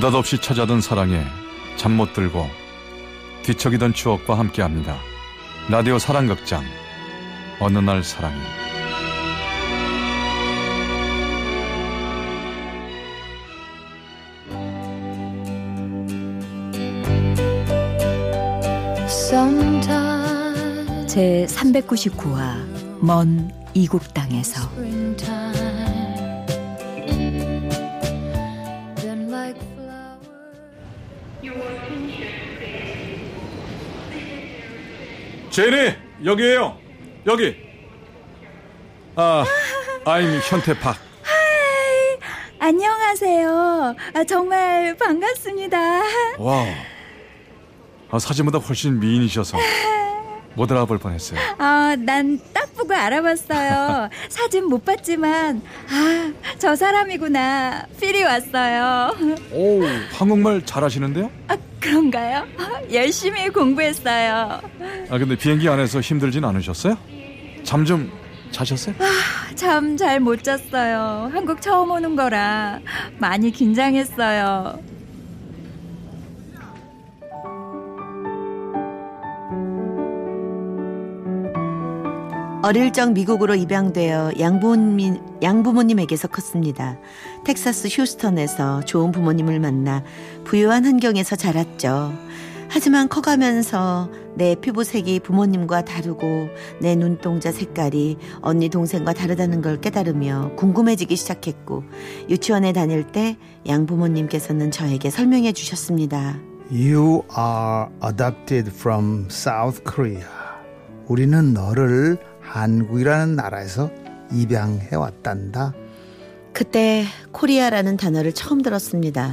느닷없이 찾아든 사랑에 잠 못 들고 뒤척이던 추억과 함께합니다. 라디오 사랑극장 어느 날 사랑이 제 399화 먼 이국 땅에서 제니 여기에요 여기 아 현태팍 하이, 안녕하세요. 아, 정말 반갑습니다. 와 아, 사진보다 훨씬 미인이셔서 못 알아볼 뻔했어요 아, 난딱 보고 알아봤어요. 사진 못 봤지만, 아, 저 사람이구나. 필이 왔어요. 오 한국말 잘하시는데요? 아, 그런가요? 열심히 공부했어요. 아 근데 비행기 안에서 힘들진 않으셨어요? 잠 좀 자셨어요? 참잘못 잤어요. 한국 처음 오는 거라 많이 긴장했어요. 어릴 적 미국으로 입양되어 양부모님, 양부모님에게서 컸습니다. 텍사스 휴스턴에서 좋은 부모님을 만나 부유한 환경에서 자랐죠. 하지만 커가면서 내 피부색이 부모님과 다르고 내 눈동자 색깔이 언니 동생과 다르다는 걸 깨달으며 궁금해지기 시작했고 유치원에 다닐 때 양부모님께서는 저에게 설명해 주셨습니다. You are adopted from South Korea. 우리는 너를 한국이라는 나라에서 입양해 왔단다. 그때 코리아라는 단어를 처음 들었습니다.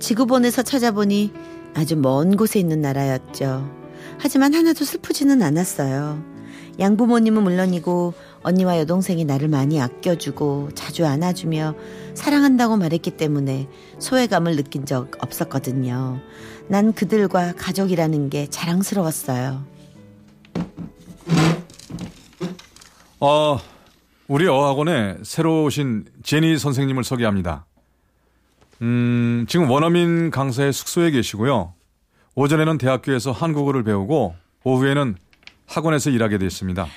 지구본에서 찾아보니 아주 먼 곳에 있는 나라였죠. 하지만 하나도 슬프지는 않았어요. 양부모님은 물론이고 언니와 여동생이 나를 많이 아껴주고 자주 안아주며 사랑한다고 말했기 때문에 소외감을 느낀 적 없었거든요. 난 그들과 가족이라는 게 자랑스러웠어요. 어, 우리 어학원에 새로 오신 제니 선생님을 소개합니다. 음, 지금 원어민 강사의 숙소에 계시고요. 오전에는 대학교에서 한국어를 배우고 오후에는 학원에서 일하게 됐습니다.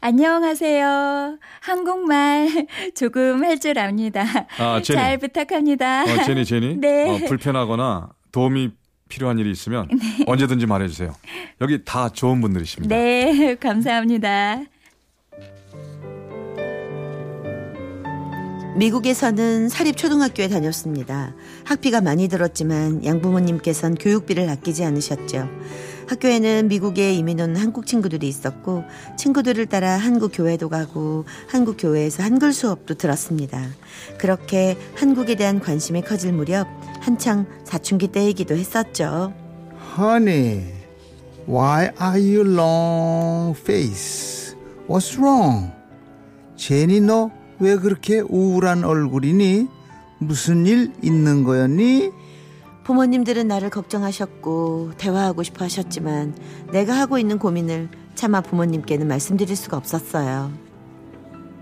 안녕하세요. 한국말 조금 할 줄 압니다. 아, 제니. 잘 부탁합니다. 어, 제니, 제니. 네. 어, 불편하거나 도움이 필요한 일이 있으면 언제든지 말해주세요. 여기 다 좋은 분들이십니다. 네, 감사합니다. 미국에서는 사립초등학교에 다녔습니다. 학비가 많이 들었지만 양부모님께선 교육비를 아끼지 않으셨죠. 학교에는 미국에 이민 온 한국 친구들이 있었고 친구들을 따라 한국 교회도 가고 한국 교회에서 한글 수업도 들었습니다. 그렇게 한국에 대한 관심이 커질 무렵 한창 사춘기 때이기도 했었죠. Honey, why are you long face? What's wrong? 제니 너 왜 그렇게 우울한 얼굴이니? 무슨 일 있는 거였니? 부모님들은 나를 걱정하셨고 대화하고 싶어 하셨지만 내가 하고 있는 고민을 차마 부모님께는 말씀드릴 수가 없었어요.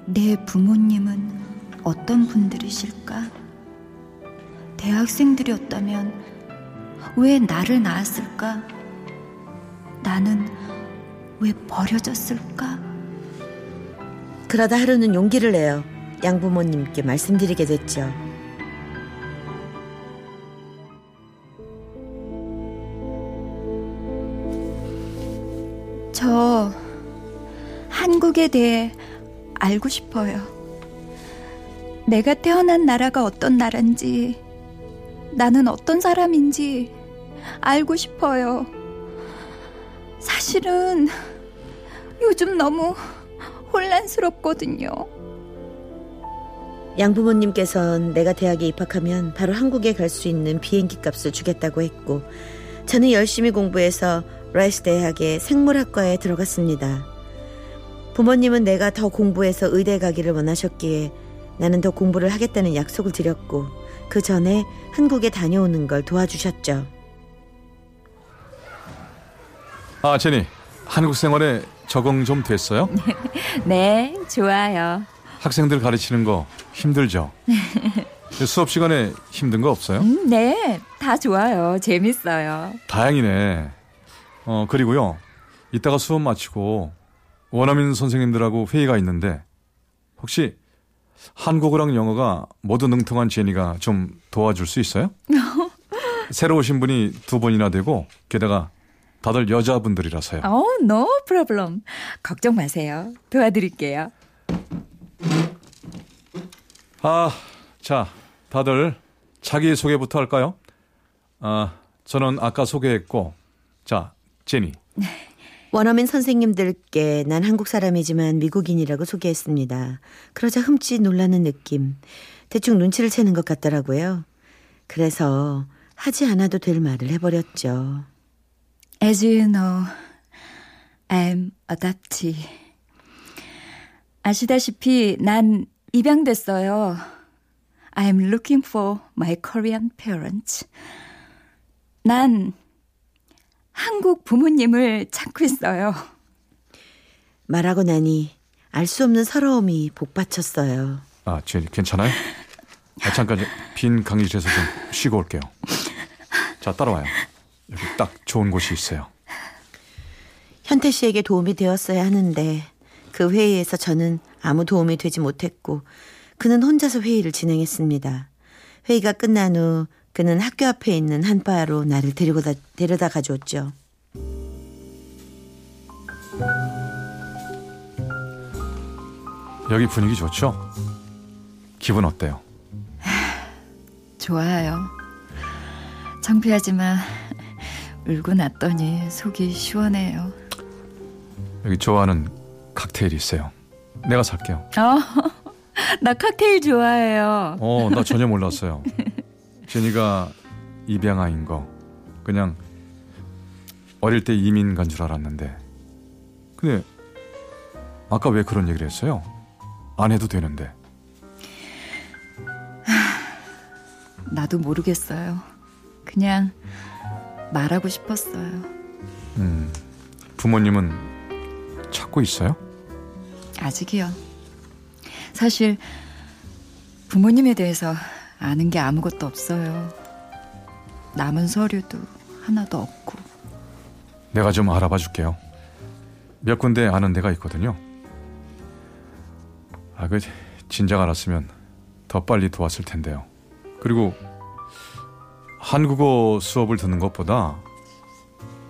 내 부모님은 어떤 분들이실까? 대학생들이었다면 왜 나를 낳았을까? 나는 왜 버려졌을까? 그러다 하루는 용기를 내어 양부모님께 말씀드리게 됐죠. 저 한국에 대해 알고 싶어요. 내가 태어난 나라가 어떤 나라인지, 나는 어떤 사람인지 알고 싶어요. 사실은 요즘 너무 혼란스럽거든요. 양부모님께선 내가 대학에 입학하면 바로 한국에 갈 수 있는 비행기 값을 주겠다고 했고 저는 열심히 공부해서 라이스 대학의 생물학과에 들어갔습니다. 부모님은 내가 더 공부해서 의대 가기를 원하셨기에 나는 더 공부를 하겠다는 약속을 드렸고 그 전에 한국에 다녀오는 걸 도와주셨죠. 아, 제니. 한국 생활에 적응 좀 됐어요? 네, 좋아요. 학생들 가르치는 거 힘들죠? 수업 시간에 힘든 거 없어요? 음, 네, 다 좋아요. 재밌어요. 다행이네. 어, 그리고요. 이따가 수업 마치고 원어민 선생님들하고 회의가 있는데 혹시 한국어랑 영어가 모두 능통한 제니가 좀 도와줄 수 있어요? 새로 오신 분이 두 번이나 되고 게다가 다들 여자분들이라서요. 어, no problem. 걱정 마세요. 도와드릴게요. 아, 자, 다들 자기 소개부터 할까요? 아, 저는 아까 소개했고, 자, 제니. 원어민 선생님들께 난 한국 사람이지만 미국인이라고 소개했습니다. 그러자 흠칫 놀라는 느낌. 대충 눈치를 채는 것 같더라고요. 그래서 하지 않아도 될 말을 해버렸죠. As you know, I'm adoptee. 아시다시피 난 입양됐어요. I'm looking for my Korean parents. 난 한국 부모님을 찾고 있어요. 말하고 나니 알 수 없는 서러움이 복받쳤어요. 아, 제니, 괜찮아요? 아, 잠깐, 저빈 강의실에서 좀 쉬고 올게요. 자, 따라와요. 여기 딱 좋은 곳이 있어요. 현태 씨에게 도움이 되었어야 하는데 그 회의에서 저는 아무 도움이 되지 못했고 그는 혼자서 회의를 진행했습니다. 회의가 끝난 후 그는 학교 앞에 있는 한 바로 나를 데리고 다, 데려다 가줬죠. 여기 분위기 좋죠? 기분 어때요? 좋아요. 창피하지만 울고 났더니 속이 시원해요. 여기 좋아하는 칵테일이 있어요. 내가 살게요. 어, 나 칵테일 좋아해요. 어, 나 전혀 몰랐어요. 제니가 입양아인 거. 그냥 어릴 때 이민 간 줄 알았는데. 근데 아까 왜 그런 얘기를 했어요? 안 해도 되는데. 나도 모르겠어요. 그냥 말하고 싶었어요. 음, 부모님은 찾고 있어요? 아직이요. 사실 부모님에 대해서 아는 게 아무것도 없어요. 남은 서류도 하나도 없고. 내가 좀 알아봐 줄게요. 몇 군데 아는 데가 있거든요. 아, 그 진작 알았으면 더 빨리 도왔을 텐데요. 그리고 한국어 수업을 듣는 것보다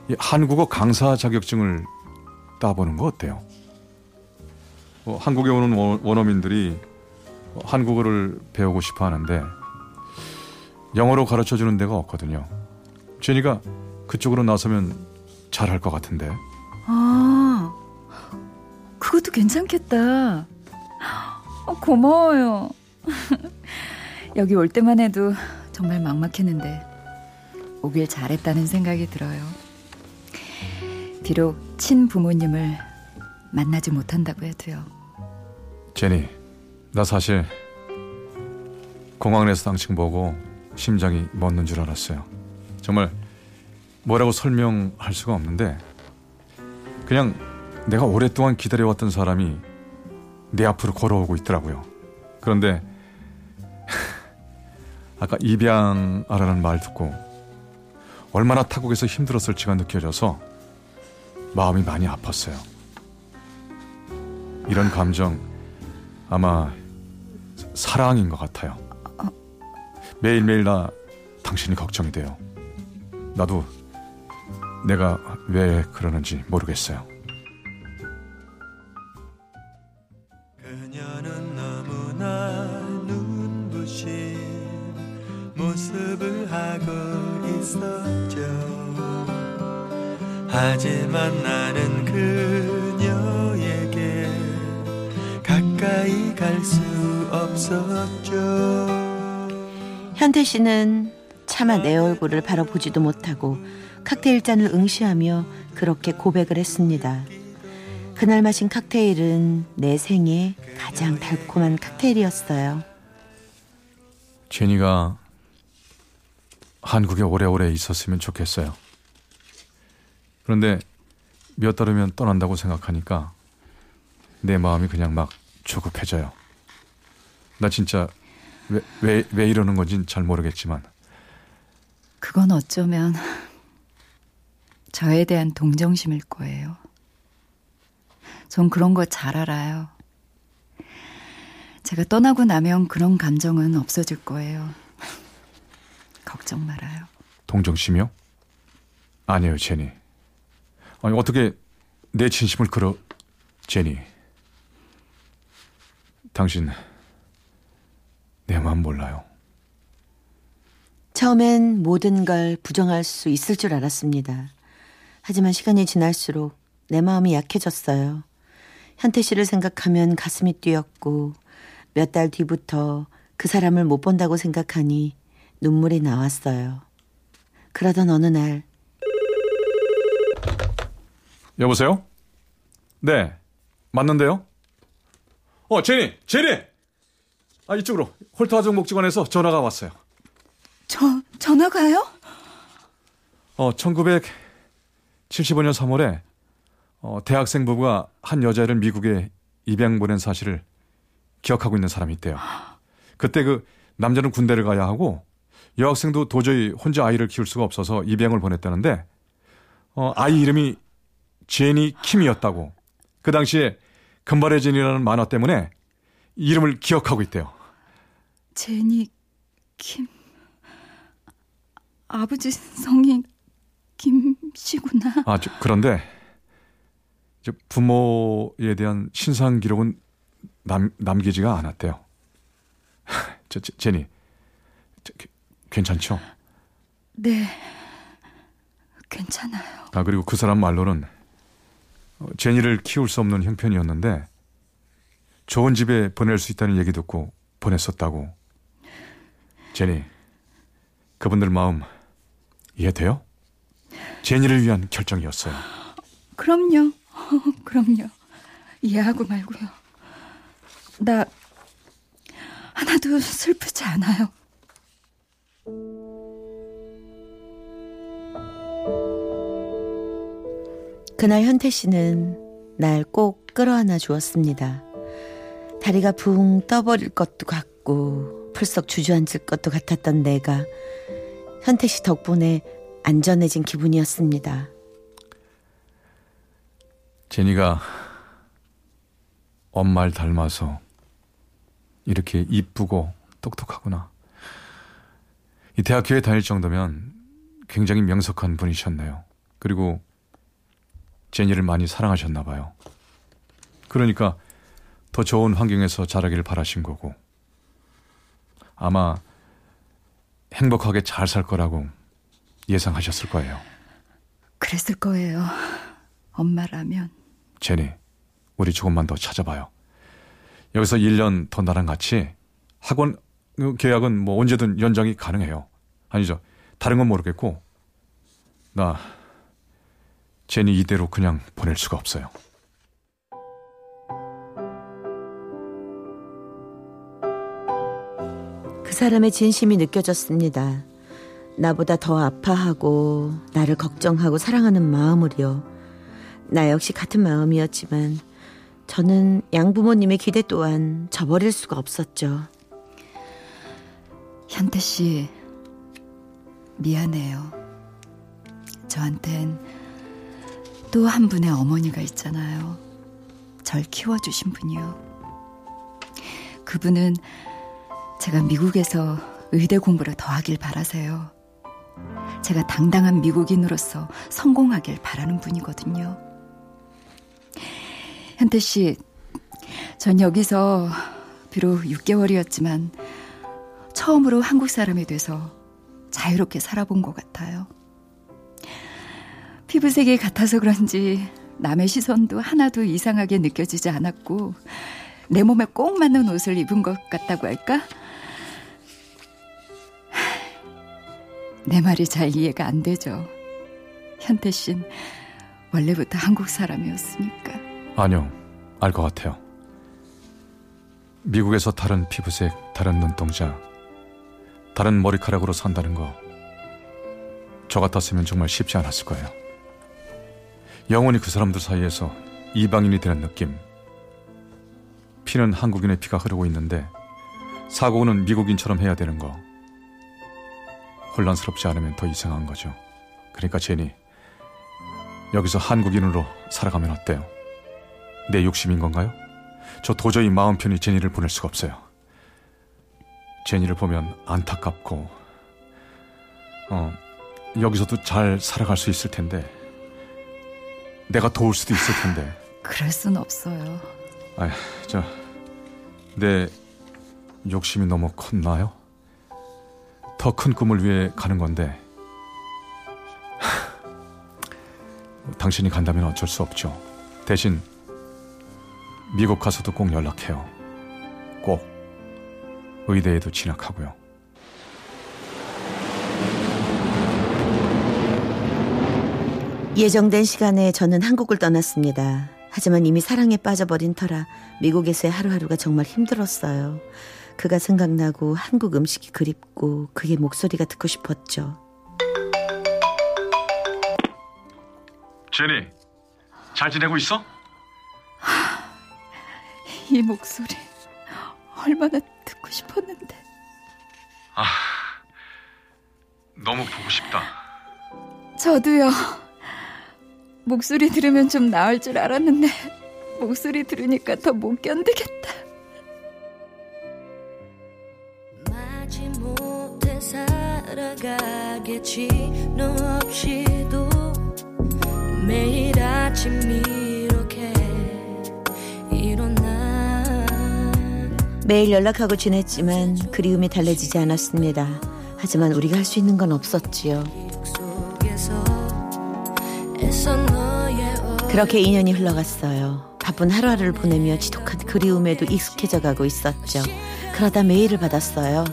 이 한국어 강사 자격증을 따보는 거 어때요? 어, 한국에 오는 원- 원어민들이 한국어를 배우고 싶어 하는데 영어로 가르쳐 주는 데가 없거든요. 제니가 그쪽으로 나서면 잘할 것 같은데. 아, 그것도 괜찮겠다. 어, 고마워요. 여기 올 때만 해도 정말 막막했는데 오길 잘했다는 생각이 들어요. 비록 친부모님을 만나지 못한다고 해도요. 제니, 나 사실 공항 에서 당신 보고 심장이 멎는 줄 알았어요. 정말 뭐라고 설명할 수가 없는데 그냥 내가 오랫동안 기다려왔던 사람이 내 앞으로 걸어오고 있더라고요. 그런데 아까 입양하라는 말 듣고 얼마나 타국에서 힘들었을지가 느껴져서 마음이 많이 아팠어요. 이런 감정 아마 사랑인 것 같아요. 매일매일 나 당신이 걱정이 돼요. 나도 내가 왜 그러는지 모르겠어요. 모습을 하고 있었죠. 하지만 나는 그녀에게 가까이 갈 수 없었죠. 현태 씨는 차마 내 얼굴을 바로 보지도 못하고 칵테일 잔을 응시하며 그렇게 고백을 했습니다. 그날 마신 칵테일은 내 생애 가장 달콤한 칵테일이었어요. 제니가 한국에 오래오래 있었으면 좋겠어요. 그런데 몇 달 후면 떠난다고 생각하니까 내 마음이 그냥 막 조급해져요. 나 진짜 왜, 왜, 왜 이러는 건진 잘 모르겠지만 그건 어쩌면 저에 대한 동정심일 거예요. 전 그런 거 잘 알아요. 제가 떠나고 나면 그런 감정은 없어질 거예요. 걱정 말아요. 동정심이요? 아니에요, 제니. 아니 어떻게 내 진심을 걸어, 제니. 당신 내 마음 몰라요. 처음엔 모든 걸 부정할 수 있을 줄 알았습니다. 하지만 시간이 지날수록 내 마음이 약해졌어요. 현태 씨를 생각하면 가슴이 뛰었고 몇 달 뒤부터 그 사람을 못 본다고 생각하니 눈물이 나왔어요. 그러던 어느 날 여보세요? 네, 맞는데요? 어, 제니, 제니! 아, 이쪽으로. 홀터화정 목직원에서 전화가 왔어요. 저, 전화가요? 어, 1975년 3월에 어, 대학생 부부가 한 여자를 미국에 입양 보낸 사실을 기억하고 있는 사람이 있대요. 그때 그 남자는 군대를 가야 하고 여학생도 도저히 혼자 아이를 키울 수가 없어서 입양을 보냈다는데 어, 아이 이름이 제니 킴이었다고. 그 당시에 금발의 제니라는 만화 때문에 이름을 기억하고 있대요. 제니 김 아버지 성이 김씨구나. 아, 저, 그런데 이제 부모에 대한 신상 기록은 남, 남기지가 않았대요. 저, 제, 제니, 저, 그, 괜찮죠? 네. 괜찮아요. 아 그리고 그 사람 말로는 어, 제니를 키울 수 없는 형편이었는데 좋은 집에 보낼 수 있다는 얘기 듣고 보냈었다고. 제니, 그분들 마음 이해돼요? 제니를 위한 결정이었어요. 그럼요. 그럼요. 이해하고 말고요. 나 하나도 슬프지 않아요. 그날 현태 씨는 날 꼭 끌어안아 주었습니다. 다리가 붕 떠버릴 것도 같고 풀썩 주저앉을 것도 같았던 내가 현태 씨 덕분에 안전해진 기분이었습니다. 제니가 엄마를 닮아서 이렇게 이쁘고 똑똑하구나. 이 대학교에 다닐 정도면 굉장히 명석한 분이셨네요. 그리고 제니를 많이 사랑하셨나 봐요. 그러니까 더 좋은 환경에서 자라기를 바라신 거고 아마 행복하게 잘 살 거라고 예상하셨을 거예요. 그랬을 거예요. 엄마라면. 제니, 우리 조금만 더 찾아봐요. 여기서 1년 더 나랑 같이 학원 그 계약은 뭐 언제든 연장이 가능해요. 아니죠. 다른 건 모르겠고 나 제니 이대로 그냥 보낼 수가 없어요. 그 사람의 진심이 느껴졌습니다. 나보다 더 아파하고 나를 걱정하고 사랑하는 마음을요. 나 역시 같은 마음이었지만 저는 양부모님의 기대 또한 저버릴 수가 없었죠. 현태 씨, 미안해요. 저한텐 또 한 분의 어머니가 있잖아요. 절 키워주신 분이요. 그분은 제가 미국에서 의대 공부를 더 하길 바라세요. 제가 당당한 미국인으로서 성공하길 바라는 분이거든요. 현태 씨, 전 여기서 비록 6개월이었지만 처음으로 한국 사람이 돼서 자유롭게 살아본 것 같아요. 피부색이 같아서 그런지 남의 시선도 하나도 이상하게 느껴지지 않았고 내 몸에 꼭 맞는 옷을 입은 것 같다고 할까? 내 말이 잘 이해가 안 되죠. 현태 씨는 원래부터 한국 사람이었으니까. 아니요, 알 것 같아요. 미국에서 다른 피부색, 다른 눈동자, 다른 머리카락으로 산다는 거, 저 같았으면 정말 쉽지 않았을 거예요. 영원히 그 사람들 사이에서 이방인이 되는 느낌. 피는 한국인의 피가 흐르고 있는데, 사고는 미국인처럼 해야 되는 거. 혼란스럽지 않으면 더 이상한 거죠. 그러니까 제니, 여기서 한국인으로 살아가면 어때요? 내 욕심인 건가요? 저 도저히 마음 편히 제니를 보낼 수가 없어요. 제니를 보면 안타깝고, 어, 여기서도 잘 살아갈 수 있을 텐데, 내가 도울 수도 있을 텐데. 그럴 순 없어요. 아, 저, 내 욕심이 너무 컸나요? 더 큰 꿈을 위해 가는 건데, 당신이 간다면 어쩔 수 없죠. 대신 미국 가서도 꼭 연락해요. 꼭 의대에도 진학하고요. 예정된 시간에 저는 한국을 떠났습니다. 하지만 이미 사랑에 빠져버린 터라 미국에서의 하루하루가 정말 힘들었어요. 그가 생각나고 한국 음식이 그립고 그의 목소리가 듣고 싶었죠. 제니, 잘 지내고 있어? 이 목소리 얼마나 듣고 싶었는데. 너무 보고 싶다. 저도요. 목소리 들으면 좀 나을 줄 알았는데 목소리 들으니까 더 못 견디겠다. 마지못해 살아가겠지 너 없이도 매일 아침 이 매일 연락하고 지냈지만 그리움이 달래지지 않았습니다. 하지만 우리가 할 수 있는 건 없었지요. 그렇게 2년이 흘러갔어요. 바쁜 하루하루를 보내며 지독한 그리움에도 익숙해져 가고 있었죠. 그러다 메일을 받았어요.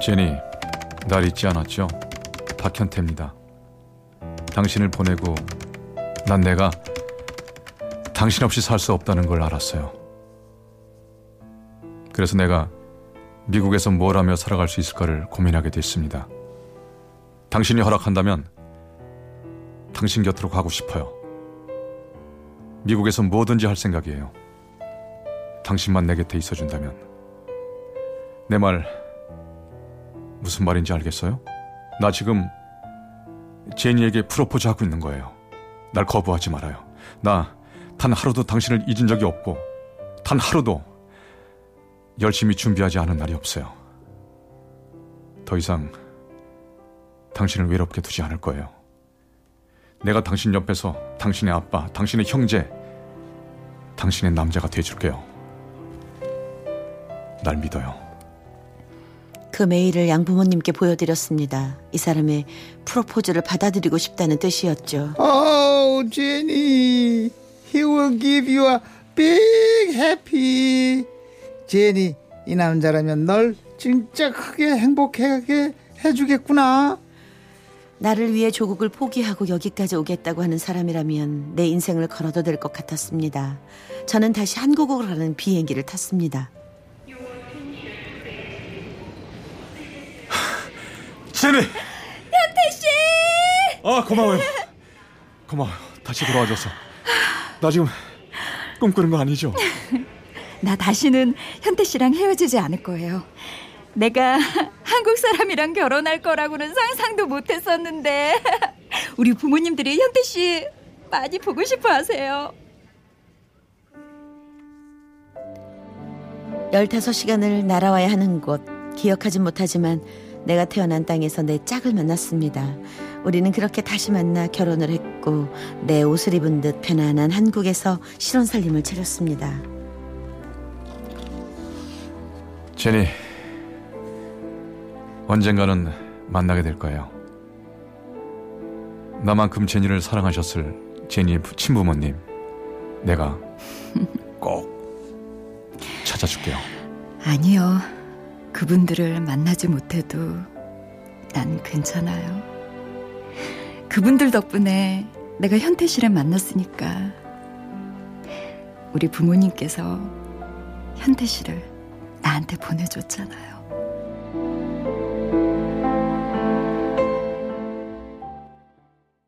제니, 날 잊지 않았죠? 박현태입니다. 당신을 보내고 난 내가 당신 없이 살 수 없다는 걸 알았어요. 그래서 내가 미국에서 뭘 하며 살아갈 수 있을까를 고민하게 됐습니다. 당신이 허락한다면 당신 곁으로 가고 싶어요. 미국에서 뭐든지 할 생각이에요. 당신만 내 곁에 있어준다면. 내 말 무슨 말인지 알겠어요? 나 지금 제니에게 프로포즈 하고 있는 거예요. 날 거부하지 말아요. 나 단 하루도 당신을 잊은 적이 없고 단 하루도 열심히 준비하지 않은 날이 없어요. 더 이상 당신을 외롭게 두지 않을 거예요. 내가 당신 옆에서 당신의 아빠, 당신의 형제, 당신의 남자가 돼줄게요. 날 믿어요. 그 메일을 양부모님께 보여드렸습니다. 이 사람의 프로포즈를 받아들이고 싶다는 뜻이었죠. Oh, 제니, he will give you a big happy. 제니, 이 남자라면 널 진짜 크게 행복하게 해주겠구나. 나를 위해 조국을 포기하고 여기까지 오겠다고 하는 사람이라면 내 인생을 걸어도 될 것 같았습니다. 저는 다시 한국으로 가는 비행기를 탔습니다. 제니! 현태 씨! 아 고마워요. 고마워요. 다시 돌아와줘서. 나 지금 꿈꾸는 거 아니죠? 나 다시는 현태 씨랑 헤어지지 않을 거예요. 내가 한국 사람이랑 결혼할 거라고는 상상도 못 했었는데 우리 부모님들이 현태 씨 많이 보고 싶어 하세요. 15시간을 날아와야 하는 곳 기억하진 못하지만 내가 태어난 땅에서 내 짝을 만났습니다. 우리는 그렇게 다시 만나 결혼을 했고 내 옷을 입은 듯 편안한 한국에서 실혼 살림을 차렸습니다. 제니, 언젠가는 만나게 될 거예요. 나만큼 제니를 사랑하셨을 제니의 부- 친부모님, 내가 꼭 찾아줄게요. 아니요. 그분들을 만나지 못해도 난 괜찮아요. 그분들 덕분에 내가 현태 씨를 만났으니까 우리 부모님께서 현태 씨를 나한테 보내줬잖아요.